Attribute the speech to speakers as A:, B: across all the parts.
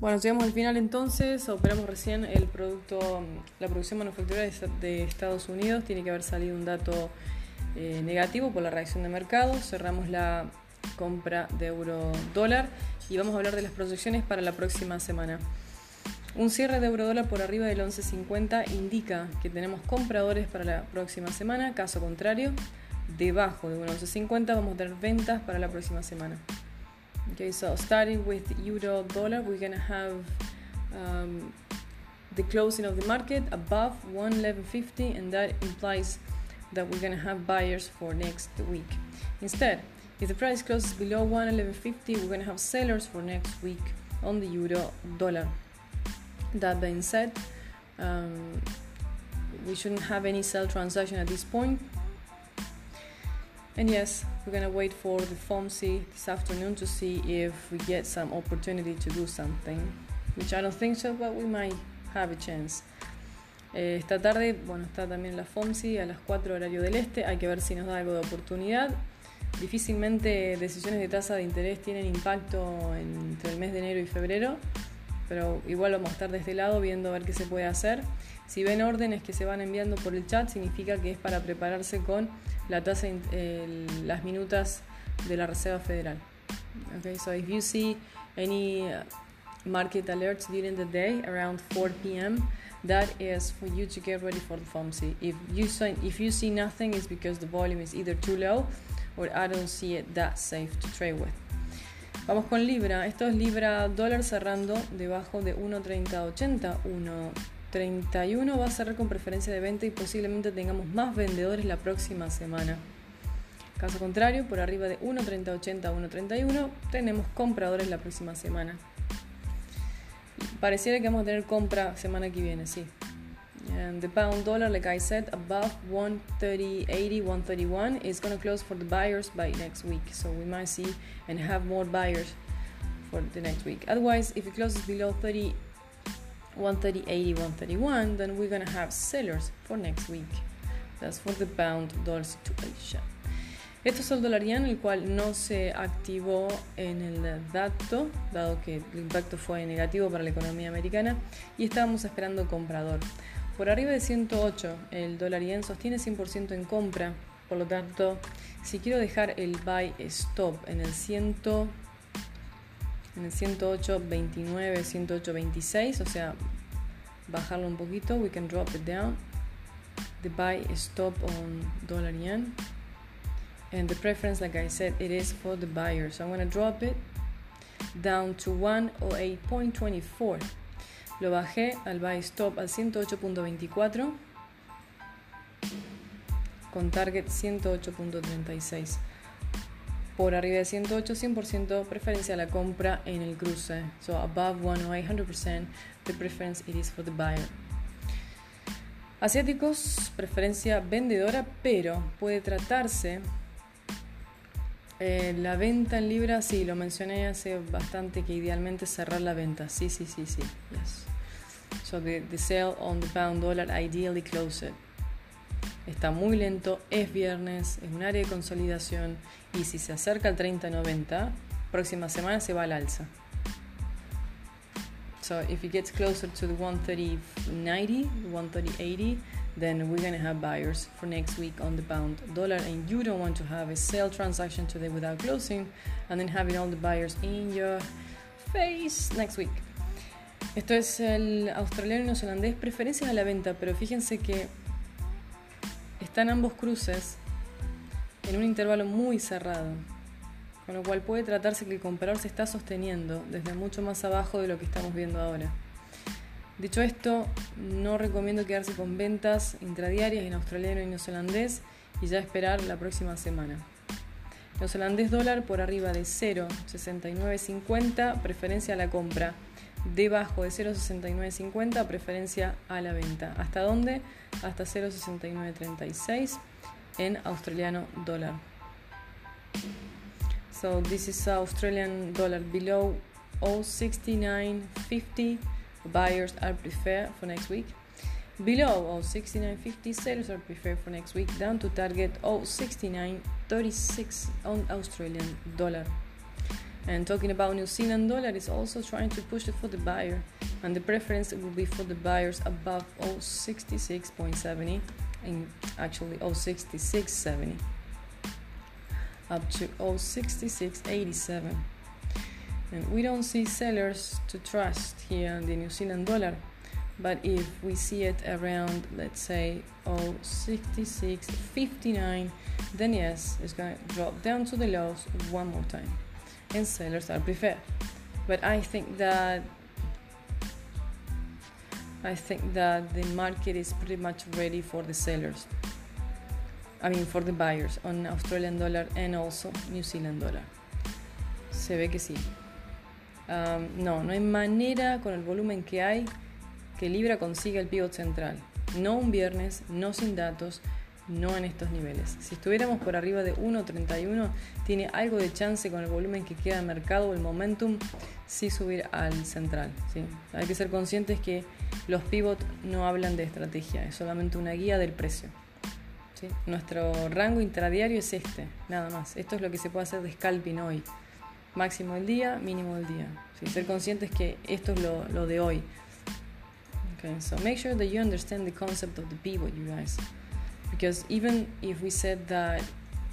A: Bueno, llegamos al final entonces, operamos recién el producto, la producción manufacturera de Estados Unidos, tiene que haber salido un dato eh, negativo por la reacción de mercado, cerramos la compra de euro dólar y vamos a hablar de las proyecciones para la próxima semana. Un cierre de euro dólar por arriba del 11.50 indica que tenemos compradores para la próxima semana, caso contrario, debajo de 11.50 vamos a tener ventas para la próxima semana. Okay, so starting with euro dollar, we're gonna have um, the closing of the market above 111.50, and that implies that we're gonna have buyers for next week. Instead, if the price closes below 111.50, we're gonna have sellers for next week on the euro dollar. That being said, um, we shouldn't have any sell transaction at this point and yes, we're gonna wait for the FOMC this afternoon to see if we get some opportunity to do something, which I don't think so, but we might have a chance. Eh, esta tarde, bueno, está también la FOMC a las 4 horario del este, hay que ver si nos da algo de oportunidad. Difícilmente decisiones de tasa de interés tienen impacto entre el mes de enero y febrero, pero igual vamos a estar de este lado viendo a ver qué se puede hacer. Si ven órdenes que se van enviando por el chat, significa que es para prepararse con la tasa, eh, las minutas de la Reserva Federal. Okay, so if you see any uh, market alerts during the day around 4 p.m., that is for you to get ready for the FOMC. If you see, if you see nothing, it's because the volume is either too low or I don't see it that safe to trade with. Vamos con Libra. Esto es Libra dólar cerrando debajo de 1.3080, 1. 31 va a cerrar con preferencia de venta y posiblemente tengamos más vendedores la próxima semana. Caso contrario, por arriba de 1.3080 a 1.31 tenemos compradores la próxima semana. Pareciera que vamos a tener compra semana que viene, sí. And the pound dollar, like I said, above 130.80, 131 is going to close for the buyers by next week. So we might see and have more buyers for the next week. Otherwise, if it closes below 30 130, 80, 131, then we're gonna have sellers for next week. That's for the pound dollar situation. Esto es el dólar yen, el cual no se activó en el dato, dado que el impacto fue negativo para la economía americana, y estábamos esperando comprador. Por arriba de 108, el dólar yen sostiene 100% en compra, por lo tanto, si quiero dejar el buy stop en el 100 en el 108.29, 108.26, o sea, bajarlo un poquito, we can drop it down. The buy stop on dollar yen. And the preference, like I said, it is for the buyer. So I'm going to drop it down to 108.24. Lo bajé al buy stop al 108.24 con target 108.36 por arriba de 108, 100% preferencia a la compra en el cruce. So above 108, 100%, the preference it is for the buyer. Asiáticos, preferencia vendedora, pero puede tratarse eh, la venta en libra, sí, lo mencioné hace bastante que idealmente cerrar la venta. Sí, sí, sí, sí. So the, the sale on the pound dollar ideally close it está muy lento, es viernes, es un área de consolidación y si se acerca al 30-90, próxima semana se va al alza. So if it gets closer to the 130.90, 130.80, then we're gonna have buyers for next week on the pound dollar, and you don't want to have a sell transaction today without closing, and then having all the buyers in your face next week. Esto es el australiano y neozelandés, preferencias a la venta, pero fíjense que están ambos cruces en un intervalo muy cerrado, con lo cual puede tratarse que el comprador se está sosteniendo desde mucho más abajo de lo que estamos viendo ahora. Dicho esto, no recomiendo quedarse con ventas intradiarias en australiano y neozelandés y ya esperar la próxima semana. Neozelandés dólar por arriba de 0,6950, preferencia a la compra debajo de 0.6950 preferencia a la venta. ¿Hasta dónde? Hasta 0.6936 en australiano dólar. So this is Australian dollar below 0.6950 buyers are preferred for next week. Below 0.6950 sellers are preferred for next week down to target 0.6936 on Australian dollar. And talking about New Zealand dollar is also trying to push it for the buyer, and the preference will be for the buyers above 066.70, and actually 066.70 up to 066.87. And we don't see sellers to trust here in the New Zealand dollar, but if we see it around, let's say 066.59, then yes, it's going to drop down to the lows one more time and sellers are preferred. But I think that I think that the market is pretty much ready for the sellers. I mean for the buyers on Australian dollar and also New Zealand dollar. Se ve que sí. Um, no, no hay manera con el volumen que hay que Libra consiga el pivot central. No un viernes, no sin datos, no en estos niveles. Si estuviéramos por arriba de 1.31, tiene algo de chance con el volumen que queda en mercado o el momentum, sí subir al central. ¿sí? Hay que ser conscientes que los pivot no hablan de estrategia, es solamente una guía del precio. Nuestro rango intradiario es este, nada más. Esto es lo que se puede hacer de scalping hoy. Máximo del día, mínimo del día. ¿sí? Ser conscientes que esto es lo, lo de hoy. Okay, so make sure that you understand the concept of the pivot, you guys. Because even if we said that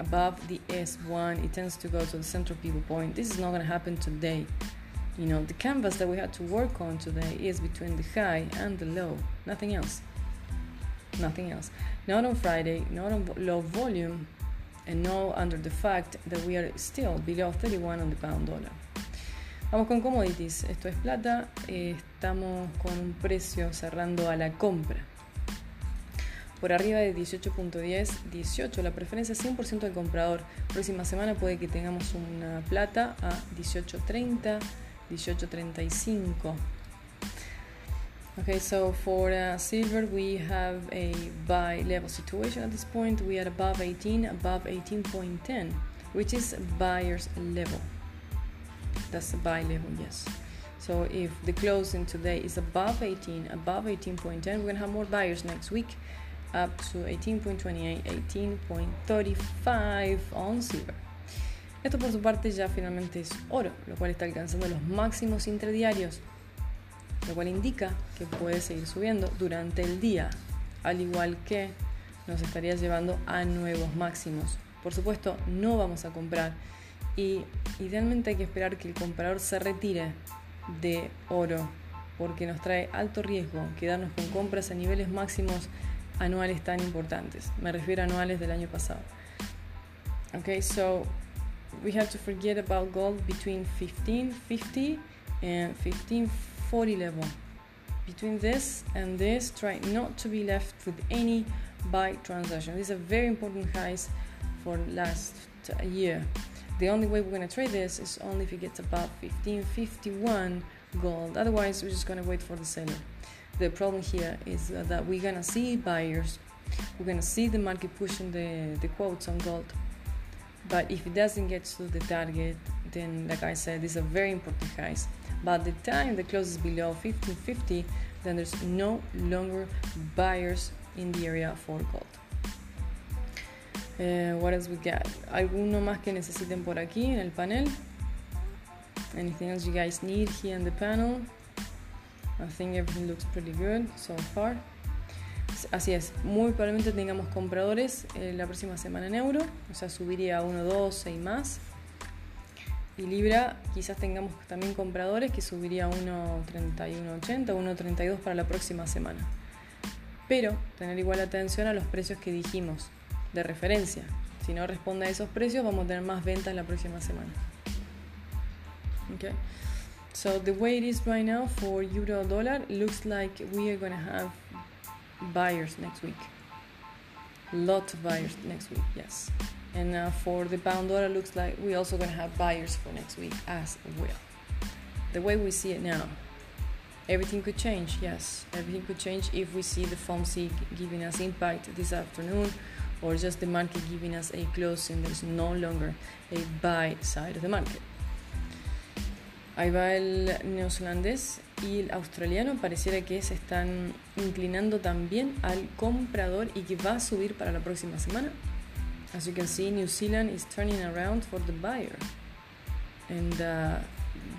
A: above the S1 it tends to go to the central pivot point this is not going to happen today. You know the canvas that we had to work on today is between the high and the low nothing else. Nothing else. Not on Friday not on low volume and no under the fact that we are still below 31 on the pound dollar. Vamos con commodities, esto es plata, estamos con un precio cerrando a la compra por arriba de 18.10, 18, la preferencia 100% del comprador. Próxima semana puede que tengamos una plata a 18.30, 18.35. Okay, so for uh, silver, we have a buy level situation at this point. We are above 18, above 18.10, which is buyer's level. That's the buy level, yes. So if the closing today is above 18, above 18.10, we're gonna have more buyers next week. Up to 18.28, 18.35 on silver. Esto por su parte ya finalmente es oro, lo cual está alcanzando los máximos intradiarios, lo cual indica que puede seguir subiendo durante el día, al igual que nos estaría llevando a nuevos máximos. Por supuesto, no vamos a comprar y idealmente hay que esperar que el comprador se retire de oro porque nos trae alto riesgo quedarnos con compras a niveles máximos anuales tan importantes. Me refiero a anuales del año pasado. Okay, so we have to forget about gold between 1550 and 1540 level. Between this and this, try not to be left with any buy transaction. These are very important highs for last year. The only way we're going to trade this is only if it gets above 1551 gold. Otherwise, we're just going to wait for the seller the problem here is that we're gonna see buyers, we're gonna see the market pushing the, the quotes on gold. But if it doesn't get to the target, then like I said, these are very important highs. But the time the close is below 1550, then there's no longer buyers in the area for gold. Uh, what else we got? ¿Alguno más que necesiten por aquí en el panel? Anything else you guys need here in the panel? I think everything looks pretty good so far. Así es, muy probablemente tengamos compradores eh, la próxima semana en euro, o sea, subiría a 1.12 y más. Y Libra quizás tengamos también compradores que subiría a 1.31.80, 1.32 para la próxima semana. Pero tener igual atención a los precios que dijimos de referencia. Si no responde a esos precios, vamos a tener más ventas la próxima semana. Okay. So the way it is right now for euro dollar looks like we are gonna have buyers next week. Lot of buyers next week, yes. And uh, for the pound dollar looks like we also gonna have buyers for next week as well. The way we see it now, everything could change. Yes, everything could change if we see the FOMC giving us impact this afternoon, or just the market giving us a closing. There's no longer a buy side of the market. Ahí va el neozelandés y el australiano pareciera que se están inclinando también al comprador y que va a subir para la próxima semana. As you can see, New Zealand is turning around for the buyer. and uh,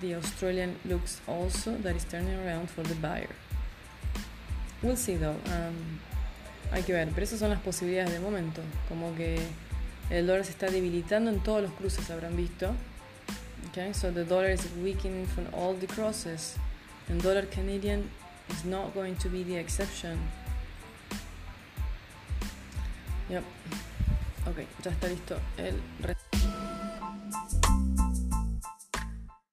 A: the Australian looks also that is turning around for the buyer. We'll see though. Um, hay que ver, pero esas son las posibilidades de momento. Como que el dólar se está debilitando en todos los cruces, habrán visto. Okay, so the dollar is weakening from all the crosses, and dollar Canadian is not going to be the exception. Yep. Ok, ya está listo el